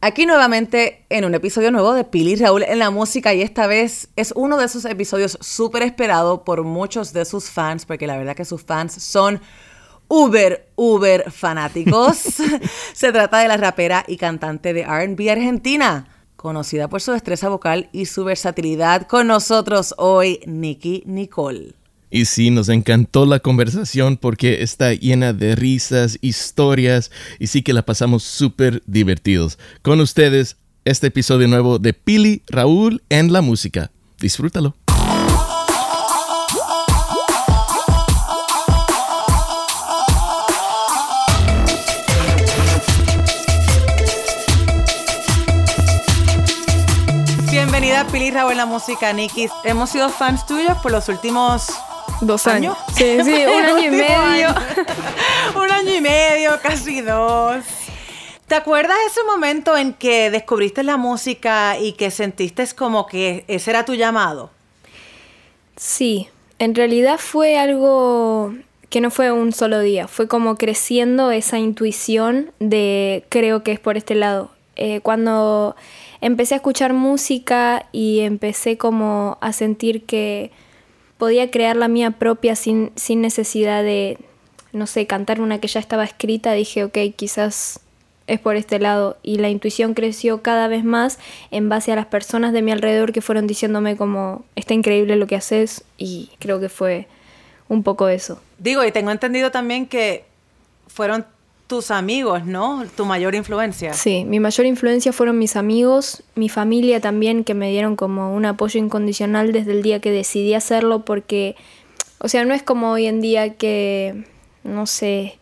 Aquí nuevamente en un episodio nuevo de Pili Raúl en la música y esta vez es uno de esos episodios súper esperado por muchos de sus fans porque la verdad que sus fans son uber, uber fanáticos. Se trata de la rapera y cantante de RB argentina, conocida por su destreza vocal y su versatilidad. Con nosotros hoy, Nicky Nicole. Y sí, nos encantó la conversación porque está llena de risas, historias y sí que la pasamos súper divertidos. Con ustedes, este episodio nuevo de Pili Raúl en la música. Disfrútalo. Bienvenida Pili Raúl en la música, Nikki. Hemos sido fans tuyos por los últimos Dos años. Sí, sí, un año y medio. un año y medio, casi dos. ¿Te acuerdas ese momento en que descubriste la música y que sentiste como que ese era tu llamado? Sí, en realidad fue algo que no fue un solo día, fue como creciendo esa intuición de creo que es por este lado. Eh, cuando empecé a escuchar música y empecé como a sentir que podía crear la mía propia sin, sin necesidad de, no sé, cantar una que ya estaba escrita, dije, ok, quizás es por este lado. Y la intuición creció cada vez más en base a las personas de mi alrededor que fueron diciéndome como, está increíble lo que haces y creo que fue un poco eso. Digo, y tengo entendido también que fueron tus amigos, ¿no? Tu mayor influencia. Sí, mi mayor influencia fueron mis amigos, mi familia también, que me dieron como un apoyo incondicional desde el día que decidí hacerlo, porque, o sea, no es como hoy en día que, no sé,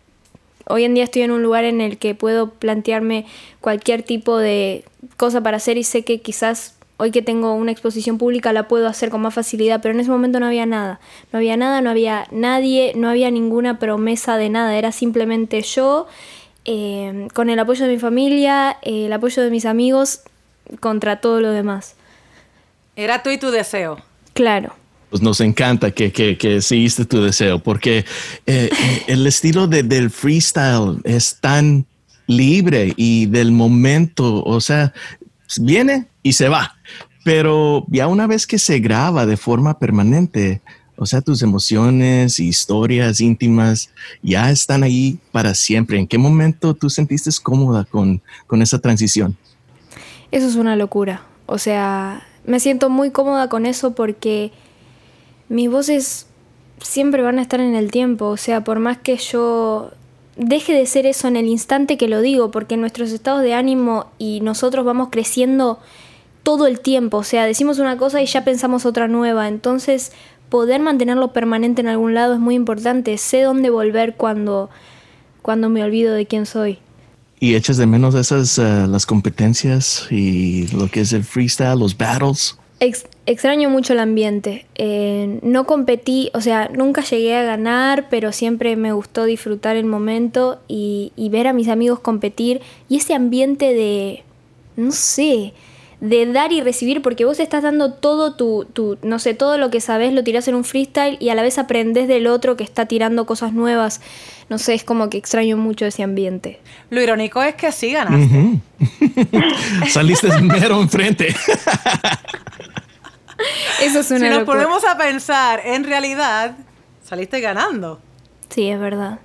hoy en día estoy en un lugar en el que puedo plantearme cualquier tipo de cosa para hacer y sé que quizás hoy que tengo una exposición pública la puedo hacer con más facilidad, pero en ese momento no había nada. No había nada, no había nadie, no había ninguna promesa de nada. Era simplemente yo, eh, con el apoyo de mi familia, el apoyo de mis amigos, contra todo lo demás. Era tú y tu deseo. Claro. Pues nos encanta que, que, seguiste tu deseo, porque eh, el estilo del freestyle es tan libre y del momento, o sea, viene y se va. Pero ya una vez que se graba de forma permanente, o sea, tus emociones, historias íntimas ya están ahí para siempre. ¿En qué momento tú sentiste cómoda con, con esa transición? Eso es una locura. O sea, me siento muy cómoda con eso porque mis voces siempre van a estar en el tiempo. O sea, por más que yo deje de ser eso en el instante que lo digo, porque nuestros estados de ánimo y nosotros vamos creciendo todo el tiempo, o sea, decimos una cosa y ya pensamos otra nueva, entonces poder mantenerlo permanente en algún lado es muy importante, sé dónde volver cuando, cuando me olvido de quién soy. ¿Y echas de menos esas, eh, las competencias y lo que es el freestyle, los battles? extraño mucho el ambiente. Eh, no competí, o sea, nunca llegué a ganar, pero siempre me gustó disfrutar el momento y, y ver a mis amigos competir y ese ambiente de, no sé, de dar y recibir, porque vos estás dando todo tu, tu, no sé, todo lo que sabes lo tirás en un freestyle y a la vez aprendes del otro que está tirando cosas nuevas. No sé, es como que extraño mucho ese ambiente. Lo irónico es que sí ganaste. Saliste mero enfrente. Eso es una Si nos ponemos a pensar, en realidad saliste ganando. Sí, es verdad.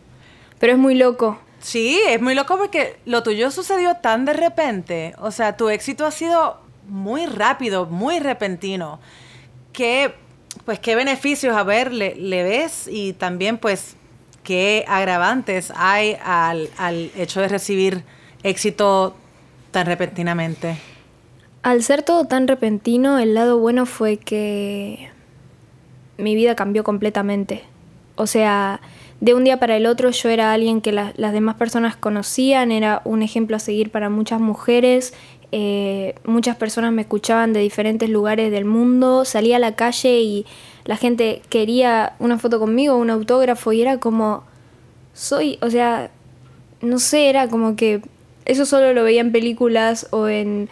Pero es muy loco. Sí, es muy loco porque lo tuyo sucedió tan de repente. O sea, tu éxito ha sido muy rápido, muy repentino. ¿Qué, pues, qué beneficios, a ver, le, ves? Y también, pues, qué agravantes hay al, al hecho de recibir éxito tan repentinamente. Al ser todo tan repentino, el lado bueno fue que mi vida cambió completamente. O sea, de un día para el otro yo era alguien que las demás personas conocían, era un ejemplo a seguir para muchas mujeres, eh, muchas personas me escuchaban de diferentes lugares del mundo, salía a la calle y la gente quería una foto conmigo, un autógrafo y era como, soy, o sea, no sé, era como que eso solo lo veía en películas o en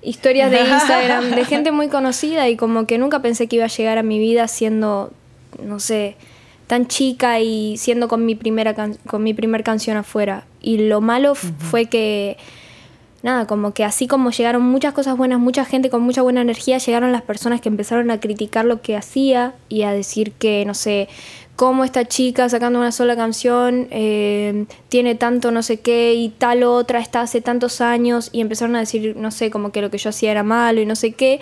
historias de Instagram de gente muy conocida y como que nunca pensé que iba a llegar a mi vida siendo, no sé, tan chica y siendo con mi primera con mi primer canción afuera. Y lo malo fue que nada, como que así como llegaron muchas cosas buenas, mucha gente con mucha buena energía, llegaron las personas que empezaron a criticar lo que hacía y a decir que, no sé, cómo esta chica sacando una sola canción eh, tiene tanto no sé qué y tal otra está hace tantos años y empezaron a decir, no sé, como que lo que yo hacía era malo y no sé qué.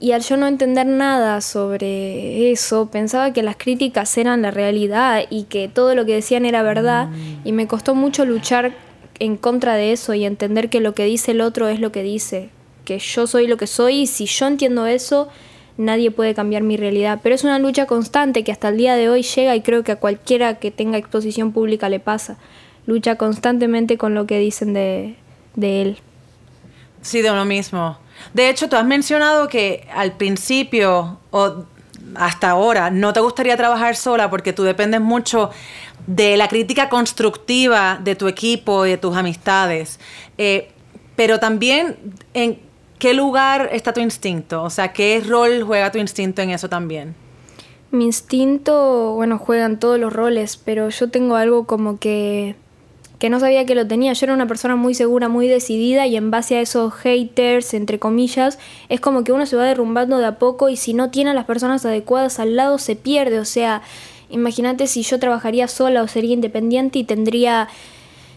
Y al yo no entender nada sobre eso, pensaba que las críticas eran la realidad y que todo lo que decían era verdad. Y me costó mucho luchar en contra de eso y entender que lo que dice el otro es lo que dice. Que yo soy lo que soy y si yo entiendo eso, nadie puede cambiar mi realidad. Pero es una lucha constante que hasta el día de hoy llega y creo que a cualquiera que tenga exposición pública le pasa. Lucha constantemente con lo que dicen de, de él. Sí, de uno mismo. De hecho, tú has mencionado que al principio o hasta ahora no te gustaría trabajar sola porque tú dependes mucho de la crítica constructiva de tu equipo y de tus amistades. Eh, pero también en ¿qué lugar está tu instinto? O sea, ¿qué rol juega tu instinto en eso también? Mi instinto, bueno, juegan todos los roles, pero yo tengo algo como que que no sabía que lo tenía. Yo era una persona muy segura, muy decidida y en base a esos haters, entre comillas, es como que uno se va derrumbando de a poco y si no tiene a las personas adecuadas al lado se pierde. O sea, imagínate si yo trabajaría sola o sería independiente y tendría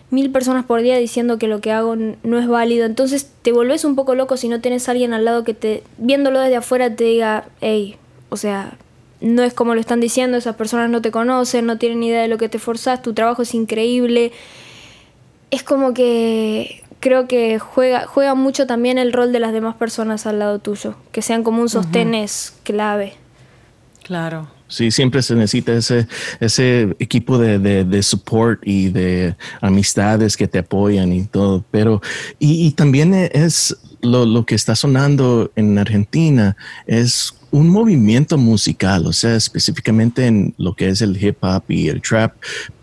mil personas por día diciendo que lo que hago no es válido. Entonces te volvés un poco loco si no tienes a alguien al lado que te, viéndolo desde afuera, te diga, hey, o sea, no es como lo están diciendo, esas personas no te conocen, no tienen idea de lo que te forzás, tu trabajo es increíble. Es como que creo que juega, juega mucho también el rol de las demás personas al lado tuyo, que sean como un sostén es clave. Claro. Sí, siempre se necesita ese, ese equipo de, de, support y de amistades que te apoyan y todo. Pero, y, también es lo, lo, que está sonando en Argentina, es un movimiento musical, o sea, específicamente en lo que es el hip hop y el trap,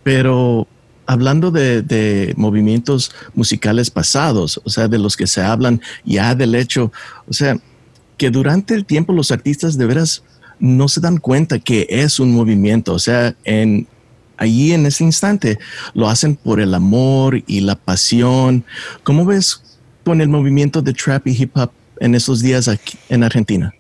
pero hablando de, de, movimientos musicales pasados, o sea, de los que se hablan ya del hecho, o sea, que durante el tiempo los artistas de veras no se dan cuenta que es un movimiento. O sea, en, allí en ese instante lo hacen por el amor y la pasión. ¿Cómo ves con el movimiento de trap y hip hop en esos días aquí en Argentina?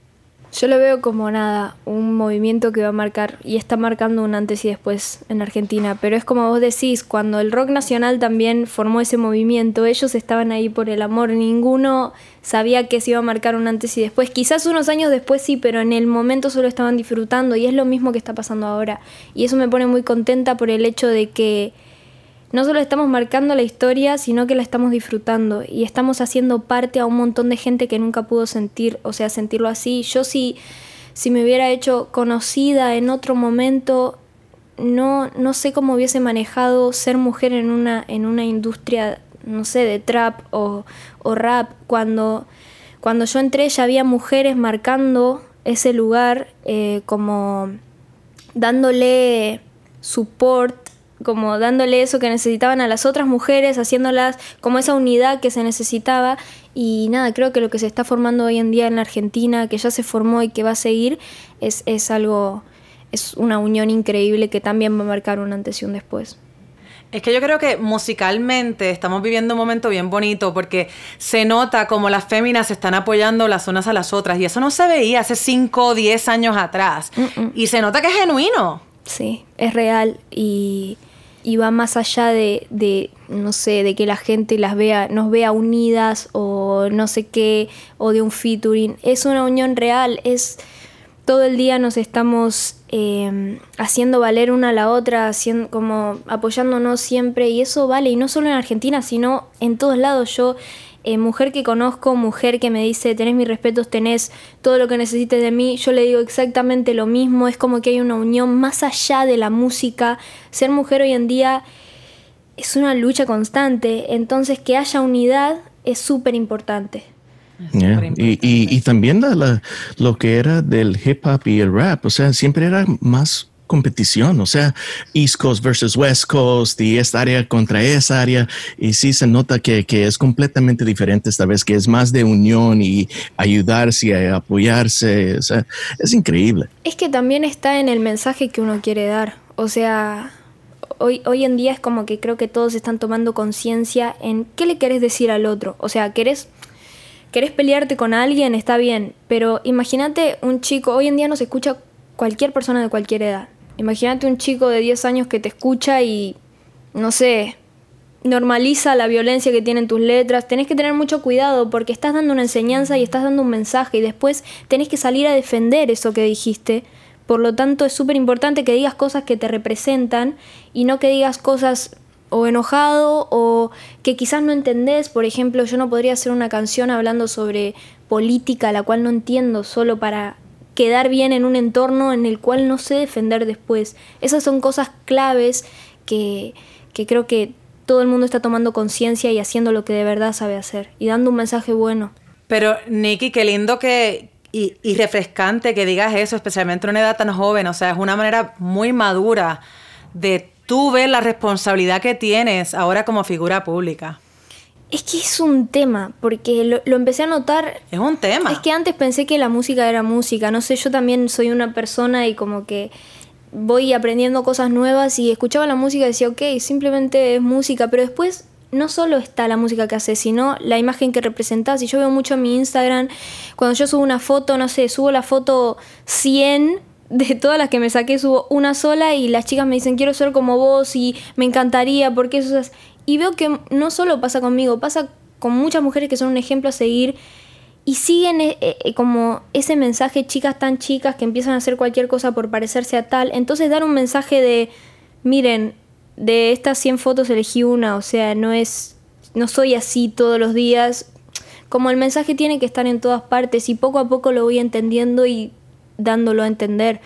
Yo lo veo como nada, un movimiento que va a marcar y está marcando un antes y después en Argentina. Pero es como vos decís, cuando el rock nacional también formó ese movimiento, ellos estaban ahí por el amor, ninguno sabía que se iba a marcar un antes y después. Quizás unos años después sí, pero en el momento solo estaban disfrutando y es lo mismo que está pasando ahora. Y eso me pone muy contenta por el hecho de que no solo estamos marcando la historia, sino que la estamos disfrutando y estamos haciendo parte a un montón de gente que nunca pudo sentir, o sea, sentirlo así. Yo si, si me hubiera hecho conocida en otro momento, no, no sé cómo hubiese manejado ser mujer en una, en una industria, no sé, de trap o, rap. Cuando, cuando yo entré ya había mujeres marcando ese lugar eh, como dándole support como dándole eso que necesitaban a las otras mujeres, haciéndolas como esa unidad que se necesitaba. Y nada, creo que lo que se está formando hoy en día en la Argentina, que ya se formó y que va a seguir, es, es algo, es una unión increíble que también va a marcar un antes y un después. Es que yo creo que musicalmente estamos viviendo un momento bien bonito porque se nota como las féminas se están apoyando las unas a las otras y eso no se veía hace 5 o 10 años atrás. Y se nota que es genuino. Sí, es real y, va más allá de, no sé, de que la gente las vea, nos vea unidas o no sé qué, o de un featuring. Es una unión real, es todo el día nos estamos em, haciendo valer una a la otra, como apoyándonos siempre, y eso vale, y no solo en Argentina, sino en todos lados. Yo eh, mujer que conozco, mujer que me dice, tenés mis respetos, tenés todo lo que necesites de mí, yo le digo exactamente lo mismo, es como que hay una unión más allá de la música. Ser mujer hoy en día es una lucha constante, entonces que haya unidad es súper importante. Y, también lo que era del hip hop y el rap, o sea, siempre era más competición, o sea, East Coast versus West Coast y esta área contra esa área, y sí se nota que, es completamente diferente esta vez, que es más de unión y ayudarse y apoyarse, o sea, es increíble. Es que también está en el mensaje que uno quiere dar, o sea, hoy, hoy en día es como que creo que todos están tomando conciencia en qué le querés decir al otro, o sea, querés querés pelearte con alguien, está bien, pero imagínate un chico, hoy en día no se escucha cualquier persona de cualquier edad. Imagínate un chico de 10 años que te escucha y, no sé, normaliza la violencia que tienen tus letras. Tenés que tener mucho cuidado porque estás dando una enseñanza y estás dando un mensaje y después tenés que salir a defender eso que dijiste. Por lo tanto, es súper importante que digas cosas que te representan y no que digas cosas o enojado o que quizás no entendés. Por ejemplo, yo no podría hacer una canción hablando sobre política, la cual no entiendo, solo para quedar bien en un entorno en el cual no sé defender después. Esas son cosas claves que, que creo que todo el mundo está tomando conciencia y haciendo lo que de verdad sabe hacer y dando un mensaje bueno. Pero Nikki, qué lindo que y, y refrescante que digas eso, especialmente en una edad tan joven. O sea, es una manera muy madura de tú ver la responsabilidad que tienes ahora como figura pública. Es que es un tema, porque lo, empecé a notar. Es un tema. Es que antes pensé que la música era música. No sé, yo también soy una persona y como que voy aprendiendo cosas nuevas y escuchaba la música y decía, ok, simplemente es música, pero después no solo está la música que haces, sino la imagen que representas. Y yo veo mucho en mi Instagram, cuando yo subo una foto, no sé, subo la foto 100 de todas las que me saqué, subo una sola y las chicas me dicen, quiero ser como vos y me encantaría, porque eso es... Y veo que no solo pasa conmigo, pasa con muchas mujeres que son un ejemplo a seguir y siguen eh, eh, como ese mensaje, chicas tan chicas que empiezan a hacer cualquier cosa por parecerse a tal. Entonces dar un mensaje de, miren, de estas 100 fotos elegí una, o sea, no es, no soy así todos los días. Como el mensaje tiene que estar en todas partes y poco a poco lo voy entendiendo y dándolo a entender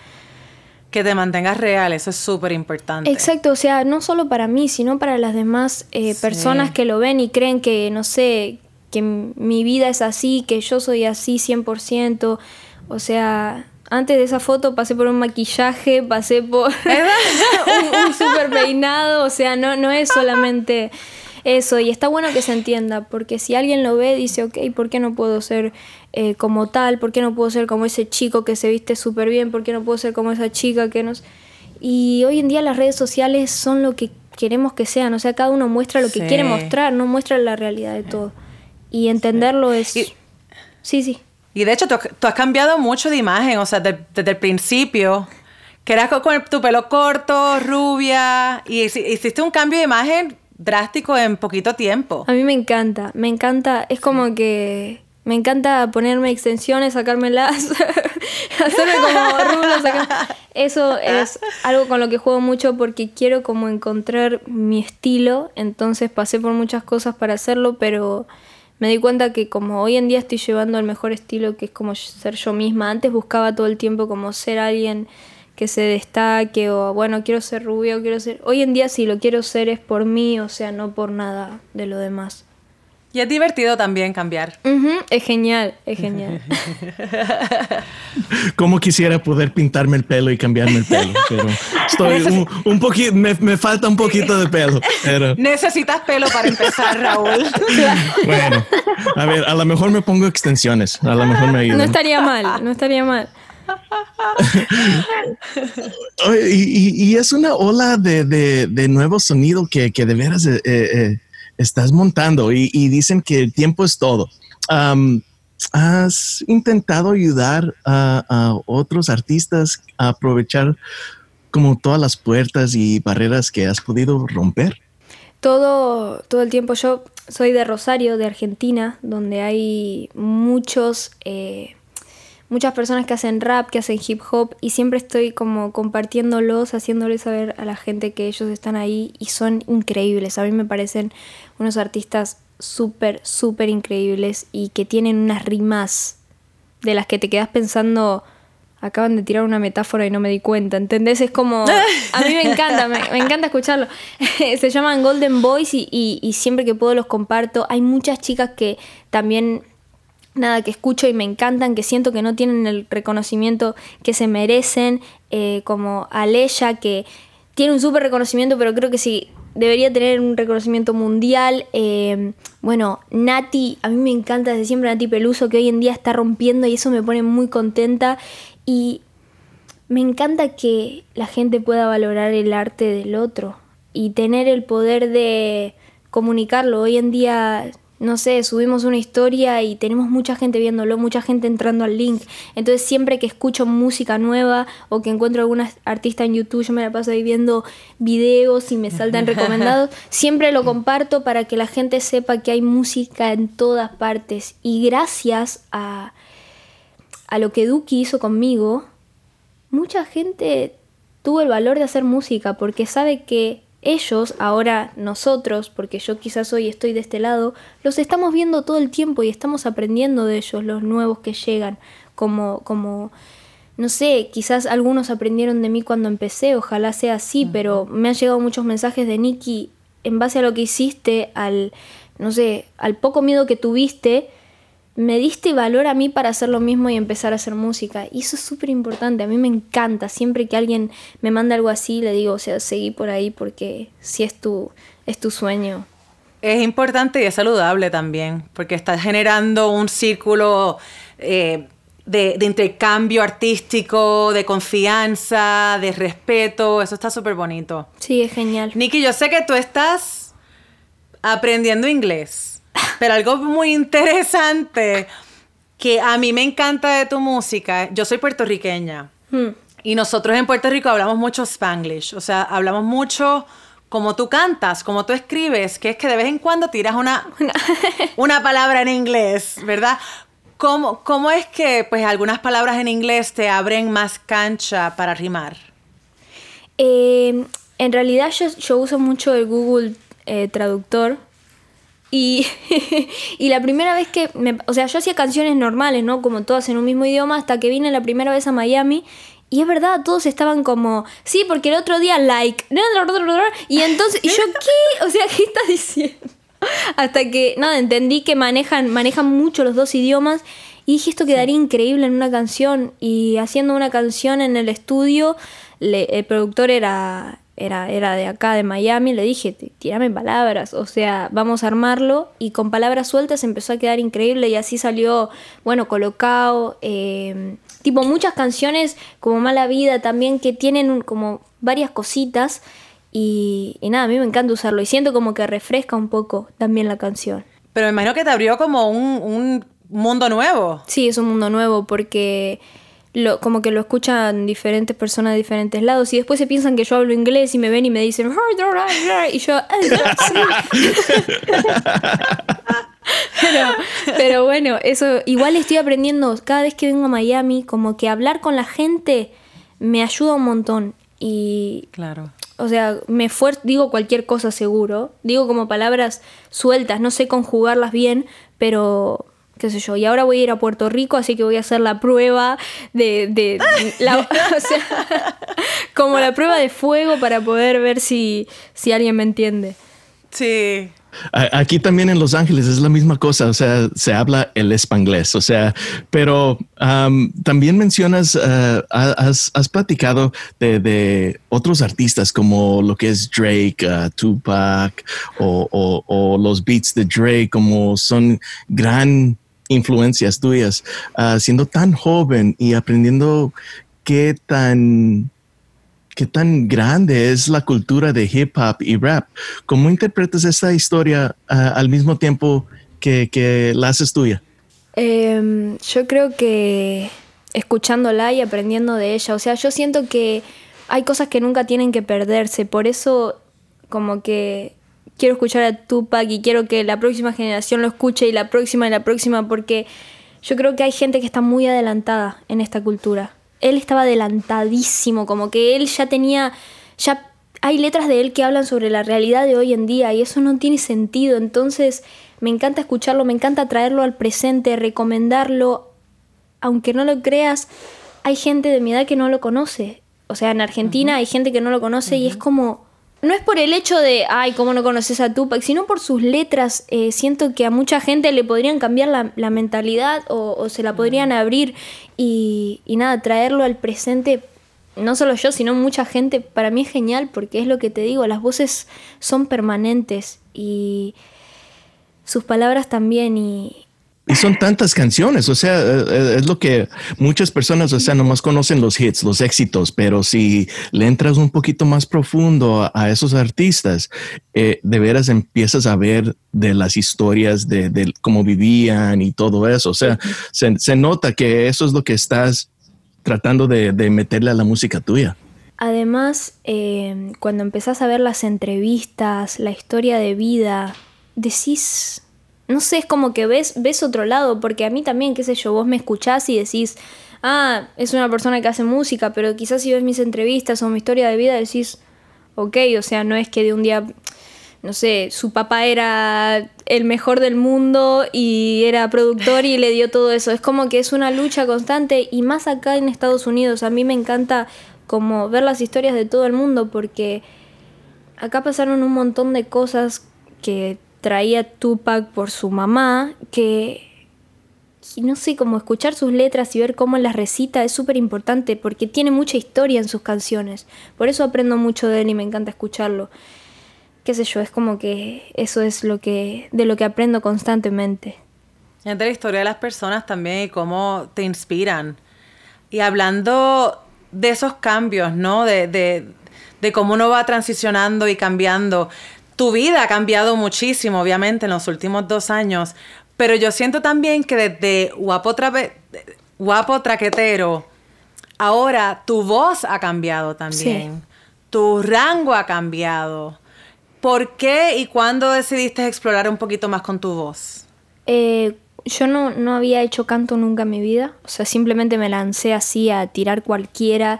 que te mantengas real, eso es súper importante. Exacto, o sea, no solo para mí, sino para las demás eh, personas que lo ven y creen que, no sé, que mi vida es así, que yo soy así 100%. O sea, antes de esa foto pasé por un maquillaje, pasé por un, un super peinado, o sea, no, no es solamente eso. Y está bueno que se entienda, porque si alguien lo ve, dice, ok, ¿por qué no puedo ser eh, como tal, por qué no puedo ser como ese chico que se viste súper bien, por qué no puedo ser como esa chica que nos... Y hoy en día las redes sociales son lo que queremos que sean, o sea, cada uno muestra lo que quiere mostrar, no muestra la realidad de todo. Y entenderlo es... sí, sí. Y de hecho, tú, has cambiado mucho de imagen, o sea, desde el principio, que eras con, tu pelo corto, rubia, y hiciste un cambio de imagen drástico en poquito tiempo. A mí me encanta, me encanta, es como que me encanta ponerme extensiones, sacármelas, hacerme como rulos. Eso es algo con lo que juego mucho porque quiero como encontrar mi estilo. Entonces pasé por muchas cosas para hacerlo, pero me di cuenta que como hoy en día estoy llevando el mejor estilo, que es como ser yo misma. Antes buscaba todo el tiempo como ser alguien que se destaque o bueno, quiero ser rubio, quiero ser... Hoy en día si lo quiero ser es por mí, o sea, no por nada de lo demás. Y es divertido también cambiar. Es genial, es genial. Como quisiera poder pintarme el pelo y cambiarme el pelo, pero estoy un, poquito, me, falta un poquito de pelo. Pero... Necesitas pelo para empezar, Raúl. bueno, a ver, a lo mejor me pongo extensiones, a lo mejor me ayuda. No estaría mal, no estaría mal. Y, es una ola de, de, nuevo sonido que, que de veras eh, eh, estás montando y, dicen que el tiempo es todo. ¿Has intentado ayudar a, otros artistas a aprovechar como todas las puertas y barreras que has podido romper? Todo, todo el tiempo. Yo soy de Rosario, de Argentina, donde hay muchos eh, muchas personas que hacen rap, que hacen hip hop y siempre estoy como compartiéndolos, haciéndoles saber a la gente que ellos están ahí y son increíbles. A mí me parecen unos artistas súper, súper increíbles y que tienen unas rimas de las que te quedas pensando, acaban de tirar una metáfora y no me di cuenta, ¿entendés? Es como, a mí me encanta, me, encanta escucharlo. Se llaman Golden Boys y, y siempre que puedo los comparto. Hay muchas chicas que también nada, que escucho y me encantan, que siento que no tienen el reconocimiento que se merecen, eh, como Aleya, que tiene un súper reconocimiento, pero creo que sí, debería tener un reconocimiento mundial. Eh, bueno, Nati, a mí me encanta desde siempre Nati Peluso, que hoy en día está rompiendo y eso me pone muy contenta. Y me encanta que la gente pueda valorar el arte del otro y tener el poder de comunicarlo. Hoy en día no sé, subimos una historia y tenemos mucha gente viéndolo, mucha gente entrando al link. Entonces siempre que escucho música nueva o que encuentro alguna artista en YouTube, yo me la paso ahí viendo videos y me saltan recomendados, siempre lo comparto para que la gente sepa que hay música en todas partes. Y gracias a, a lo que Duki hizo conmigo, mucha gente tuvo el valor de hacer música porque sabe que ellos, ahora nosotros, porque yo quizás hoy estoy de este lado, los estamos viendo todo el tiempo y estamos aprendiendo de ellos, los nuevos que llegan, como, como, no sé, quizás algunos aprendieron de mí cuando empecé, ojalá sea así, pero me han llegado muchos mensajes de Nicky en base a lo que hiciste, al, no sé, al poco miedo que tuviste, me diste valor a mí para hacer lo mismo y empezar a hacer música. Y eso es súper importante, a mí me encanta. Siempre que alguien me manda algo así, le digo, o sea, seguí por ahí porque si es tu, es tu sueño. Es importante y es saludable también, porque estás generando un círculo eh, de, de, intercambio artístico, de confianza, de respeto. Eso está súper bonito. Sí, es genial. Nikki, yo sé que tú estás aprendiendo inglés. Pero algo muy interesante que a mí me encanta de tu música, yo soy puertorriqueña hmm. y nosotros en Puerto Rico hablamos mucho spanglish, o sea, hablamos mucho como tú cantas, como tú escribes, que es que de vez en cuando tiras una, una palabra en inglés, ¿verdad? ¿Cómo, ¿Cómo es que pues algunas palabras en inglés te abren más cancha para rimar? Eh, en realidad yo, yo, uso mucho el Google eh, Traductor y, y, la primera vez que, me, o sea, yo hacía canciones normales, ¿no? Como todas en un mismo idioma, hasta que vine la primera vez a Miami. Y es verdad, todos estaban como, sí, porque el otro día, like, y entonces, y yo, ¿qué? O sea, ¿qué estás diciendo? Hasta que, nada, entendí que manejan, manejan mucho los dos idiomas. Y dije, esto quedaría increíble en una canción. Y haciendo una canción en el estudio, el productor era, era, era de acá, de Miami, le dije, tírame palabras, o sea, vamos a armarlo. Y con palabras sueltas empezó a quedar increíble y así salió, bueno, colocado, eh, tipo muchas canciones como Mala Vida también que tienen como varias cositas. Y, nada, a mí me encanta usarlo y siento como que refresca un poco también la canción. Pero me imagino que te abrió como un, un mundo nuevo. Sí, es un mundo nuevo porque lo, como que lo escuchan diferentes personas de diferentes lados y después se piensan que yo hablo inglés y me ven y me dicen y yo pero, pero bueno eso igual estoy aprendiendo cada vez que vengo a Miami como que hablar con la gente me ayuda un montón y claro. o sea, me digo cualquier cosa seguro, digo como palabras sueltas, no sé conjugarlas bien, pero qué sé yo, y ahora voy a ir a Puerto Rico, así que voy a hacer la prueba de, de, la, o sea, como la prueba de fuego para poder ver si, si alguien me entiende. Sí. Aquí también en Los Ángeles es la misma cosa, o sea, se habla el espanglés, o sea, pero también mencionas, uh, has, has, platicado de, de, otros artistas como lo que es Drake, uh, Tupac o, o, o, los beats de Drake, como son gran influencias tuyas, uh, siendo tan joven y aprendiendo qué tan, qué tan grande es la cultura de hip hop y rap. ¿Cómo interpretas esta historia uh, al mismo tiempo que, que la haces tuya? Eh, yo creo que escuchándola y aprendiendo de ella, o sea, yo siento que hay cosas que nunca tienen que perderse, por eso como que quiero escuchar a Tupac y quiero que la próxima generación lo escuche y la próxima y la próxima porque yo creo que hay gente que está muy adelantada en esta cultura. Él estaba adelantadísimo, como que él ya tenía, ya hay letras de él que hablan sobre la realidad de hoy en día y eso no tiene sentido. Entonces me encanta escucharlo, me encanta traerlo al presente, recomendarlo. Aunque no lo creas, hay gente de mi edad que no lo conoce. O sea, en Argentina hay gente que no lo conoce y es como no es por el hecho de, ay, cómo no conoces a Tupac, sino por sus letras. Eh, siento que a mucha gente le podrían cambiar la, mentalidad o, se la podrían abrir y, y, nada, traerlo al presente. No solo yo, sino mucha gente. Para mí es genial porque es lo que te digo, las voces son permanentes y sus palabras también. Y, y son tantas canciones, o sea, eh, eh, es lo que muchas personas, o sea, nomás conocen los hits, los éxitos, pero si le entras un poquito más profundo a, esos artistas, eh, de veras empiezas a ver de las historias de, cómo vivían y todo eso. O sea, se, nota que eso es lo que estás tratando de, meterle a la música tuya. Además, cuando empezás a ver las entrevistas, la historia de vida, decís no sé, es como que ves, ves otro lado, porque a mí también, qué sé yo, vos me escuchás y decís, ah, es una persona que hace música, pero quizás si ves mis entrevistas o mi historia de vida decís, ok, o sea, no es que de un día, no sé, su papá era el mejor del mundo y era productor y le dio todo eso, es como que es una lucha constante y más acá en Estados Unidos, a mí me encanta como ver las historias de todo el mundo porque acá pasaron un montón de cosas que traía Tupac por su mamá, que no sé, cómo escuchar sus letras y ver cómo las recita es súper importante porque tiene mucha historia en sus canciones. Por eso aprendo mucho de él y me encanta escucharlo. Qué sé yo, es como que eso es lo que de lo que aprendo constantemente. Entre la historia de las personas también y cómo te inspiran. Y hablando de esos cambios, ¿no? De, de, de cómo uno va transicionando y cambiando tu vida ha cambiado muchísimo, obviamente, en los últimos dos años, pero yo siento también que desde guapo, guapo traquetero, ahora tu voz ha cambiado también. Tu rango ha cambiado. ¿Por qué y cuándo decidiste explorar un poquito más con tu voz? Eh, yo no, no había hecho canto nunca en mi vida. O sea, simplemente me lancé así a tirar cualquiera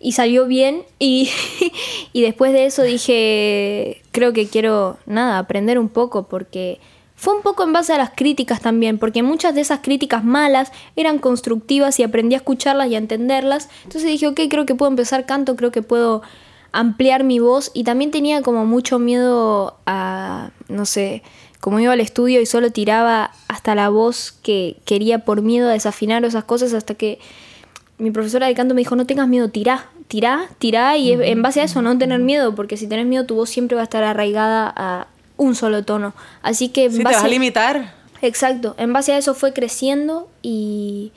y salió bien y, y después de eso dije, creo que quiero, nada, aprender un poco porque fue un poco en base a las críticas también, porque muchas de esas críticas malas eran constructivas y aprendí a escucharlas y a entenderlas. Entonces dije, ok, creo que puedo empezar canto, creo que puedo ampliar mi voz y también tenía como mucho miedo a, no sé, como iba al estudio y solo tiraba hasta la voz que quería por miedo a desafinar esas cosas hasta que mi profesora de canto me dijo, no tengas miedo, tirá, tirá, tirá, y en base a eso no tener miedo, porque si tenés miedo tu voz siempre va a estar arraigada a un solo tono. Así que... Sí, te vas a limitar. Exacto, en base a eso fue creciendo y,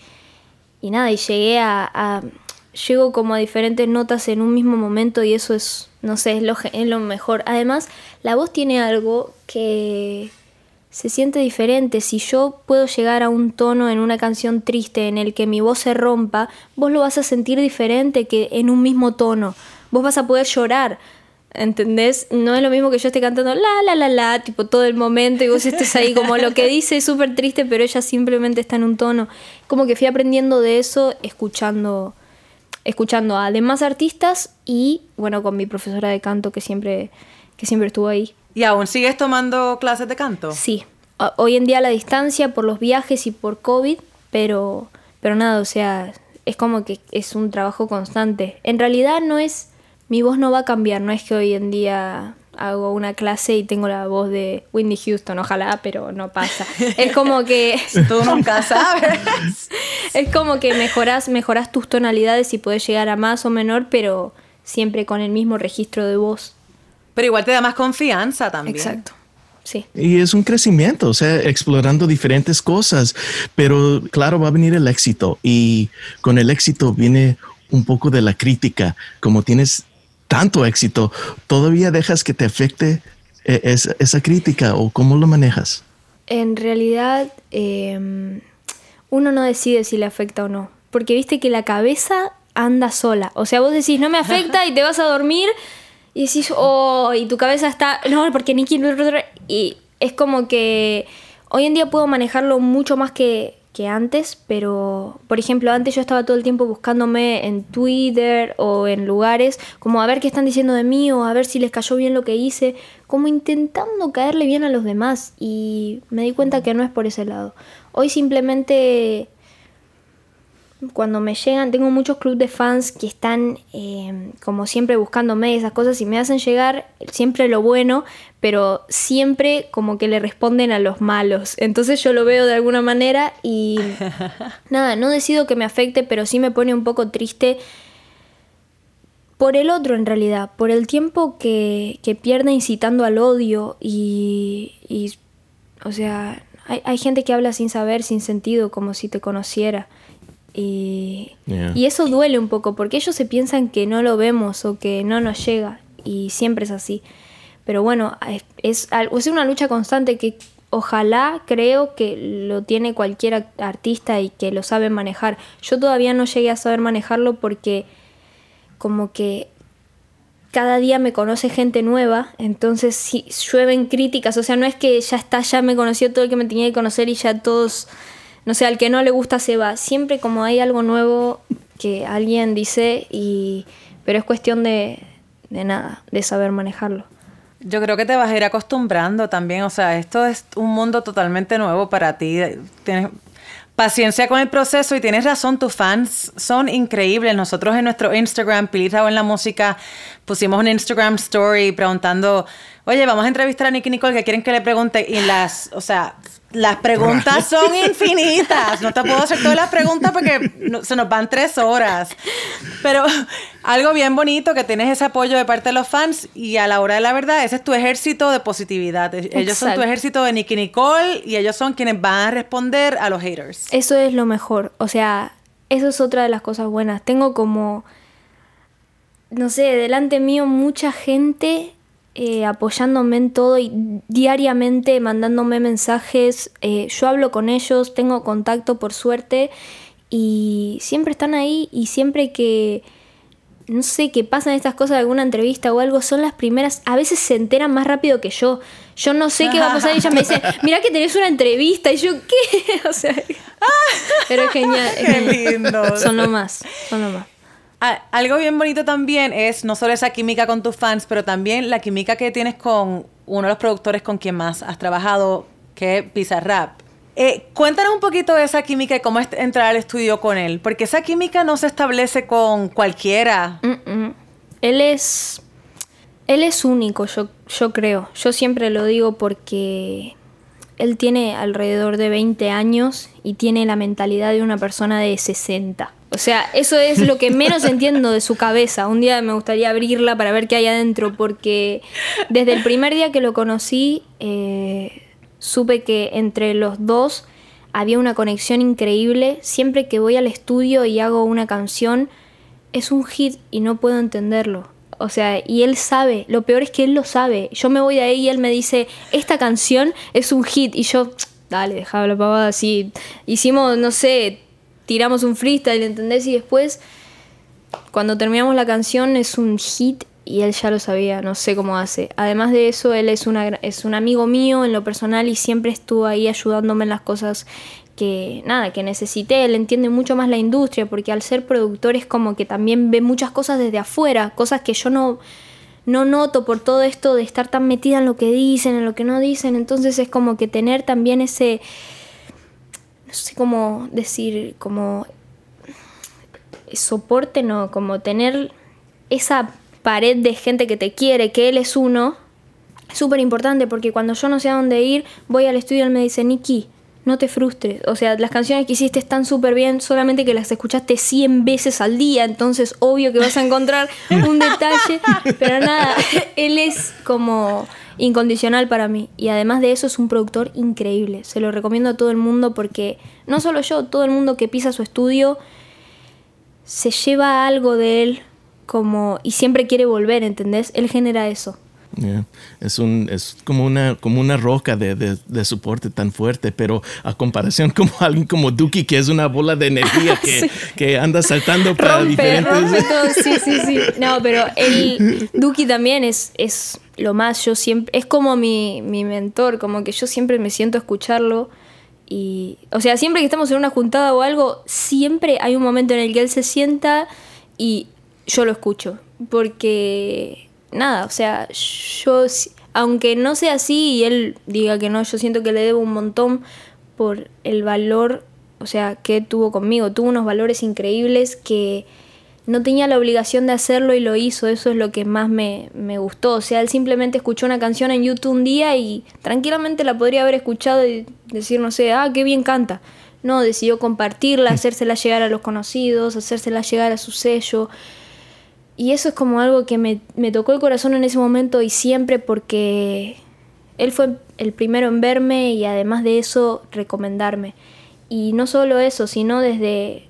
y nada, y llegué a, a, Llego como a diferentes notas en un mismo momento y eso es, no sé, es lo, es lo mejor. Además, la voz tiene algo que se siente diferente. Si yo puedo llegar a un tono en una canción triste en el que mi voz se rompa, vos lo vas a sentir diferente que en un mismo tono. Vos vas a poder llorar. ¿Entendés? No es lo mismo que yo esté cantando la la la la, tipo todo el momento y vos estés ahí como lo que dice es súper triste, pero ella simplemente está en un tono. Como que fui aprendiendo de eso escuchando escuchando a demás artistas y bueno, con mi profesora de canto que siempre que siempre estuvo ahí. ¿Y aún sigues tomando clases de canto? Sí. Hoy en día a la distancia por los viajes y por COVID, pero, pero nada, o sea, es como que es un trabajo constante. En realidad no es, mi voz no va a cambiar, no es que hoy en día hago una clase y tengo la voz de Whitney Houston, ojalá, pero no pasa. Es como que... Tú nunca sabes. es como que mejoras, mejoras tus tonalidades y puedes llegar a más o menor, pero siempre con el mismo registro de voz. Pero igual te da más confianza también. Exacto. Sí. Y es un crecimiento, o sea, explorando diferentes cosas, pero claro, va a venir el éxito y con el éxito viene un poco de la crítica. Como tienes tanto éxito, ¿todavía dejas que te afecte eh, esa, crítica o cómo lo manejas? En realidad, em, uno no decide si le afecta o no, porque viste que la cabeza anda sola. O sea, vos decís, no me afecta y te vas a dormir y decís, oh, y tu cabeza está, no, porque Nicky... Y es como que hoy en día puedo manejarlo mucho más que, que antes, pero por ejemplo, antes yo estaba todo el tiempo buscándome en Twitter o en lugares, como a ver qué están diciendo de mí o a ver si les cayó bien lo que hice, como intentando caerle bien a los demás y me di cuenta que no es por ese lado. Hoy simplemente cuando me llegan, tengo muchos clubes de fans que están eh, como siempre buscándome esas cosas y me hacen llegar siempre lo bueno, pero siempre como que le responden a los malos. Entonces yo lo veo de alguna manera y nada, no decido que me afecte, pero sí me pone un poco triste por el otro en realidad, por el tiempo que, que pierde incitando al odio y, y o sea, hay, hay gente que habla sin saber, sin sentido, como si te conociera. Y, Yeah. y eso duele un poco porque ellos se piensan que no lo vemos o que no nos llega y siempre es así. Pero bueno, es, es, una lucha constante que ojalá creo que lo tiene cualquier artista y que lo sabe manejar. Yo todavía no llegué a saber manejarlo porque como que cada día me conoce gente nueva, entonces si llueven críticas, o sea, no es que ya está, ya me conoció todo el que me tenía que conocer y ya todos, no sé, al que no le gusta se va. Siempre como hay algo nuevo que alguien dice y pero es cuestión de, de nada, de saber manejarlo. Yo creo que te vas a ir acostumbrando también, o sea, esto es un mundo totalmente nuevo para ti. Tienes paciencia con el proceso y tienes razón, tus fans son increíbles. Nosotros en nuestro Instagram, Pili Raúl en la música, pusimos un Instagram story preguntando, oye, vamos a entrevistar a Nicky Nicole, que quieren que le pregunte? Y las, o sea, las preguntas son infinitas. No te puedo hacer todas las preguntas porque no- se nos van tres horas. Pero algo bien bonito que tienes ese apoyo de parte de los fans y a la hora de la verdad, ese es tu ejército de positividad. Ellos son tu ejército de Nicky Nicole y ellos son quienes van a responder a los haters. Eso es lo mejor. O sea, eso es otra de las cosas buenas. Tengo como, no sé, delante mío mucha gente eh, apoyándome en todo y diariamente mandándome mensajes. Eh, yo hablo con ellos, tengo contacto por suerte y siempre están ahí y siempre que... No sé, que pasan estas cosas de alguna entrevista o algo, son las primeras, a veces se enteran más rápido que yo. Yo no sé qué va a pasar y ella me dice, mira que tenés una entrevista. Y yo, ¿qué? O sea, pero es genial. es Qué genial. lindo. Son lo más, son lo más. Algo bien bonito también es no solo esa química con tus fans, pero también la química que tienes con uno de los productores con quien más has trabajado, que es Bizarrap. Eh, cuéntanos un poquito de esa química y cómo es entrar al estudio con él, porque esa química no se establece con cualquiera. Él es. Él es único, yo, yo creo. Yo siempre lo digo porque él tiene alrededor de 20 años y tiene la mentalidad de una persona de 60. O sea, eso es lo que menos entiendo de su cabeza. Un día me gustaría abrirla para ver qué hay adentro, porque desde el primer día que lo conocí, eh, supe que entre los dos había una conexión increíble. Siempre que voy al estudio y hago una canción, es un hit y no puedo entenderlo. O sea, y él sabe, lo peor es que él lo sabe. Yo me voy de ahí y él me dice, esta canción es un hit. Y yo, dale, dejaba la pavada así. Hicimos, no sé, tiramos un freestyle, ¿entendés? Y después, cuando terminamos la canción, es un hit y él ya lo sabía, no sé cómo hace. Además de eso, él es, una, es un amigo mío en lo personal y siempre estuvo ahí ayudándome en las cosas que, nada, que necesité. Él entiende mucho más la industria porque al ser productor es como que también ve muchas cosas desde afuera, cosas que yo no, no noto por todo esto de estar tan metida en lo que dicen, en lo que no dicen. Entonces es como que tener también ese, no sé cómo decir, como soporte, no, como tener esa pared de gente que te quiere, que él es uno, súper importante porque cuando yo no sé a dónde ir, voy al estudio y él me dice, Nikki, no te frustres. O sea, las canciones que hiciste están súper bien, solamente que las escuchaste 100 veces al día, entonces obvio que vas a encontrar un detalle, pero nada, él es como incondicional para mí y además de eso es un productor increíble. Se lo recomiendo a todo el mundo porque no solo yo, todo el mundo que pisa su estudio se lleva algo de él como y siempre quiere volver, ¿entendés? Él genera eso. Yeah. Es, un, es como, una, como una roca de, de, de soporte tan fuerte, pero a comparación como alguien como Duki, que es una bola de energía que, Sí. que anda saltando para rompe, diferentes... rompe todo, sí, sí, sí. No, pero el Duki también es, es lo más, yo siempre, es como mi, mi mentor, como que yo siempre me siento a escucharlo y, o sea, siempre que estamos en una juntada o algo, siempre hay un momento en el que él se sienta y yo lo escucho, porque, nada, o sea, yo, aunque no sea así y él diga que no, yo siento que le debo un montón por el valor o sea, que tuvo conmigo. Tuvo unos valores increíbles que no tenía la obligación de hacerlo y lo hizo. Eso es lo que más me, me, gustó. O sea, él simplemente escuchó una canción en YouTube un día y tranquilamente la podría haber escuchado y decir, no sé, ah, qué bien canta. No, decidió compartirla, hacérsela llegar a los conocidos, hacérsela llegar a su sello. Y eso es como algo que me, me tocó el corazón en ese momento y siempre porque él fue el primero en verme y además de eso recomendarme. Y no solo eso, sino desde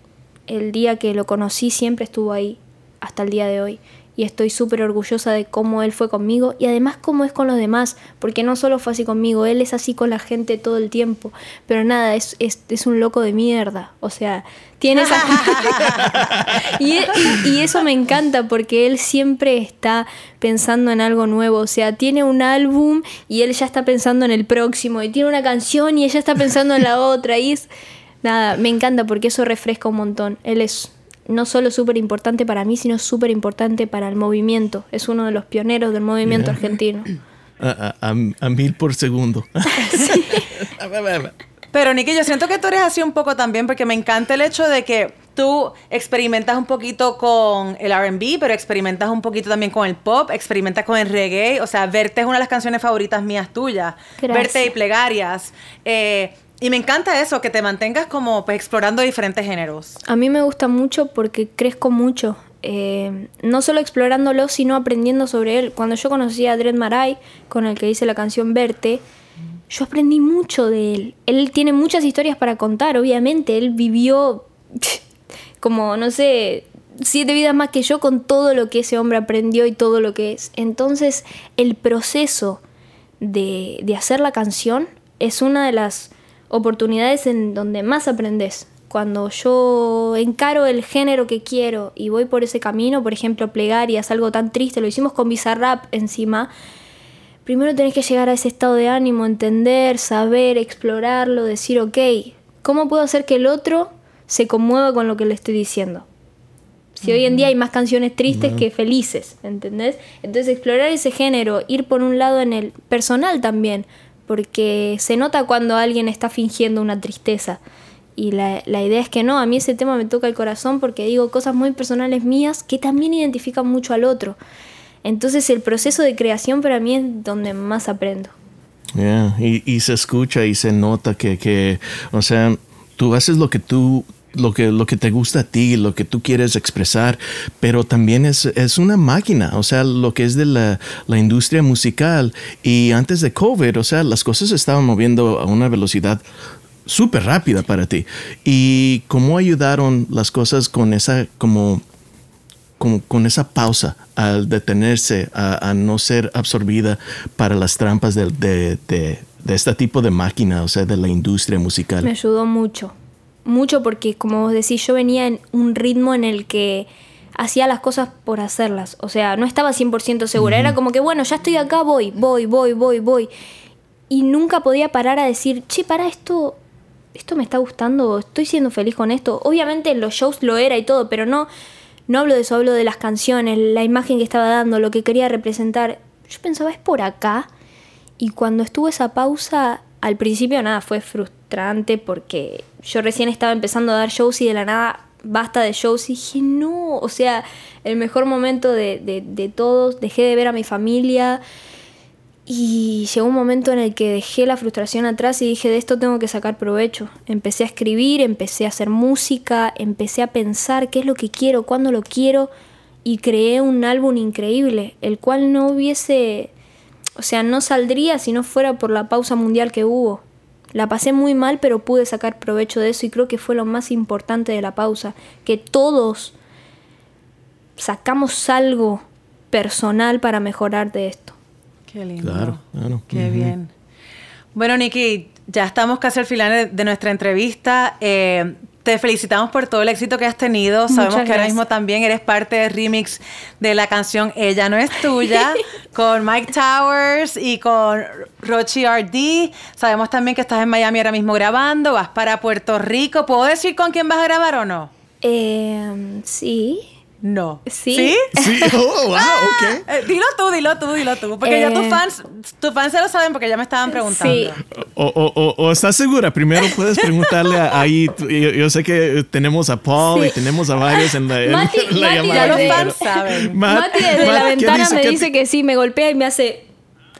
el día que lo conocí siempre estuvo ahí, hasta el día de hoy. Y estoy súper orgullosa de cómo él fue conmigo y además cómo es con los demás, porque no solo fue así conmigo, él es así con la gente todo el tiempo. Pero nada, es, es, un loco de mierda. O sea, tiene esa... y, y eso me encanta porque él siempre está pensando en algo nuevo. O sea, tiene un álbum y él ya está pensando en el próximo. Y tiene una canción y ella está pensando en la otra. Y es Nada, me encanta porque eso refresca un montón. Él es no solo súper importante para mí, sino súper importante para el movimiento. Es uno de los pioneros del movimiento argentino. A, mil por segundo. Pero Nicky, yo siento que tú eres así un poco también, porque me encanta el hecho de que tú experimentas un poquito con el RB, pero experimentas un poquito también con el pop, experimentas con el reggae. O sea, Verte es una de las canciones favoritas mías tuyas. Verte y Plegarias. Eh, y me encanta eso, que te mantengas como pues, explorando diferentes géneros. A mí me gusta mucho porque crezco mucho. Eh, no solo explorándolo, sino aprendiendo sobre él. Cuando yo conocí a Dred Maray, con el que hice la canción Verte, yo aprendí mucho de él. Él tiene muchas historias para contar, obviamente. Él vivió como, no sé, siete vidas más que yo con todo lo que ese hombre aprendió y todo lo que es. Entonces, el proceso de, de hacer la canción es una de las oportunidades en donde más aprendes. Cuando yo encaro el género que quiero y voy por ese camino, por ejemplo, plegarias, algo tan triste, lo hicimos con Bizarrap encima, primero tenés que llegar a ese estado de ánimo, entender, saber, explorarlo, decir, ok, ¿cómo puedo hacer que el otro se conmueva con lo que le estoy diciendo? Si hoy en día hay más canciones tristes que felices, ¿entendés? Entonces explorar ese género, ir por un lado en el personal también, porque se nota cuando alguien está fingiendo una tristeza. Y la, idea es que no, a mí ese tema me toca el corazón porque digo cosas muy personales mías que también identifican mucho al otro. Entonces el proceso de creación para mí es donde más aprendo. Y, y, se escucha y se nota que, que, o sea, tú haces lo que tú lo que, lo que te gusta a ti, lo que tú quieres expresar, pero también es, es una máquina, o sea, lo que es de la, la, industria musical. Y antes de COVID, o sea, las cosas estaban moviendo a una velocidad súper rápida para ti. ¿Y cómo ayudaron las cosas con esa, como, como con esa pausa al detenerse, a, a, no ser absorbida para las trampas de, de, de, de este tipo de máquina, o sea, de la industria musical? Me ayudó mucho mucho porque, como vos decís, yo venía en un ritmo en el que hacía las cosas por hacerlas. O sea, no estaba 100% segura. Era como que, bueno, ya estoy acá, voy, voy, voy, voy, voy. Y nunca podía parar a decir, che, para esto, esto me está gustando, estoy siendo feliz con esto. Obviamente en los shows lo era y todo, pero no, no hablo de eso, hablo de las canciones, la imagen que estaba dando, lo que quería representar. Yo pensaba, es por acá. Y cuando estuvo esa pausa, al principio nada, fue frustrante porque yo recién estaba empezando a dar shows y de la nada basta de shows y dije, no, o sea, el mejor momento de, de, todos, dejé de ver a mi familia y llegó un momento en el que dejé la frustración atrás y dije, de esto tengo que sacar provecho. Empecé a escribir, empecé a hacer música, empecé a pensar qué es lo que quiero, cuándo lo quiero y creé un álbum increíble, el cual no hubiese, o sea, no saldría si no fuera por la pausa mundial que hubo. La pasé muy mal, pero pude sacar provecho de eso y creo que fue lo más importante de la pausa, que todos sacamos algo personal para mejorar de esto. Qué lindo. Claro, claro. Qué bien. Bueno, Nikki, ya estamos casi al final de nuestra entrevista. Eh, te felicitamos por todo el éxito que has tenido. Sabemos que ahora mismo también eres parte del remix de la canción Ella no es tuya con Mike Towers y con Rochi RD. Sabemos también que estás en Miami ahora mismo grabando, vas para Puerto Rico. ¿Puedo decir con quién vas a grabar o no? Eh, sí. No. ¿Sí? ¿Sí? Sí, oh, wow, ok. Eh, dilo tú, dilo tú, dilo tú. Porque ya tus Eh. fans, tus fans se lo saben porque ya me estaban preguntando. Sí. O, o, o, o estás segura, primero puedes preguntarle a- ahí, tú- yo, yo sé que tenemos a Paul y tenemos a varios en la, en Mati- la Mati llamada. Ya los fans saben. Matt- Mati desde Matt, la ¿qué ventana me ¿Qué dice que sí, me golpea y me hace...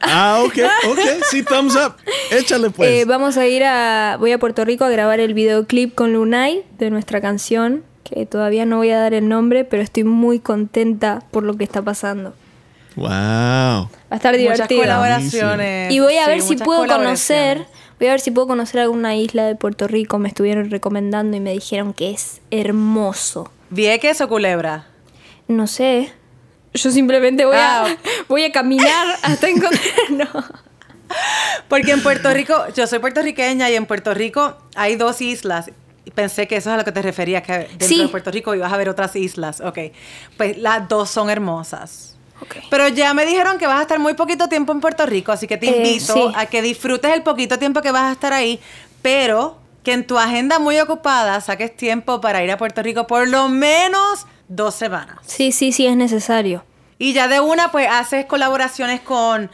Ah, ok, ok, sí, thumbs up. Échale pues. Eh, vamos a ir a... Voy a Puerto Rico a grabar el videoclip con Lunay de nuestra canción, que todavía no voy a dar el nombre, pero estoy muy contenta por lo que está pasando. wow. Va a estar Muchas divertido. colaboraciones. Y voy a Sí, ver si puedo conocer, voy a ver si puedo conocer alguna isla de Puerto Rico. Me estuvieron recomendando y me dijeron que es hermoso. ¿Vieques o Culebra? No sé. Yo simplemente voy Ah. a voy a caminar hasta encontrarlo. Porque en Puerto Rico, yo soy puertorriqueña y en Puerto Rico hay dos islas. Pensé que eso es a lo que te referías, que dentro Sí. de Puerto Rico ibas a ver otras islas. Ok. Pues las dos son hermosas. Ok. Pero ya me dijeron que vas a estar muy poquito tiempo en Puerto Rico, así que te Eh, invito sí. a que disfrutes el poquito tiempo que vas a estar ahí, pero que en tu agenda muy ocupada saques tiempo para ir a Puerto Rico por lo menos dos semanas. Sí, sí, sí, es necesario. Y ya de una, pues haces colaboraciones con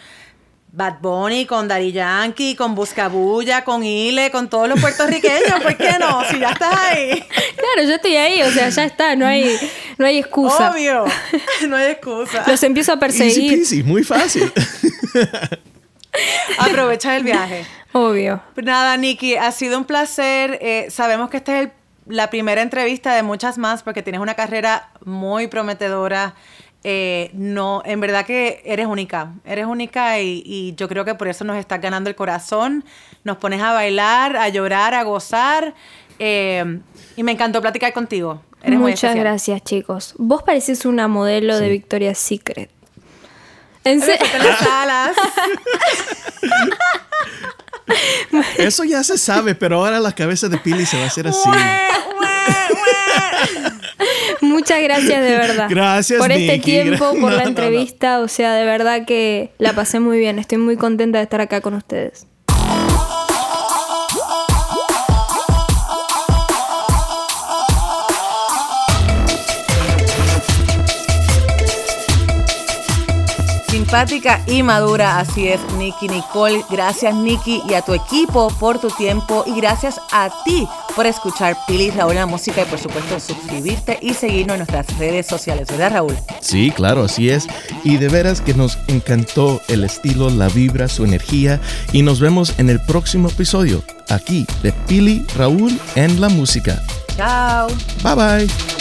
Bad Bunny, con Daddy Yankee, con Buscabulla, con Ile, con todos los puertorriqueños. ¿Por qué no? Si ya estás ahí. Claro, yo estoy ahí, o sea, ya está, no hay, no hay excusa. Obvio. No hay excusa. Los empiezo a Easy perseguir. peasy, muy fácil. Aprovecha el viaje. Obvio. Nada, Nikki, ha sido un placer. Eh, sabemos que esta es el- la primera entrevista de muchas más porque tienes una carrera muy prometedora. Eh, no, en verdad que eres única, eres única y, y yo creo que por eso nos estás ganando el corazón. Nos pones a bailar, a llorar, a gozar. eh, y me encantó platicar contigo. Eres muy Muchas gracias, chicos. Vos pareces una modelo de Victoria's Secret. En se- las alas. Eso ya se sabe, pero ahora la cabeza de Pili se va a hacer así. Muchas gracias de verdad. Gracias, Por este Nikki. tiempo, por no, la no. entrevista. O sea, de verdad que la pasé muy bien. Estoy muy contenta de estar acá con ustedes. Simpática y madura, así es, Nicky Nicole. Gracias, Nicky, y a tu equipo por tu tiempo. Y gracias a ti por escuchar Pili Raúl en la música y, por supuesto, suscribirte y seguirnos en nuestras redes sociales, ¿verdad, Raúl? Sí, claro, así es. Y de veras que nos encantó el estilo, la vibra, su energía. Y nos vemos en el próximo episodio, aquí de Pili Raúl en la música. Chao. Bye bye.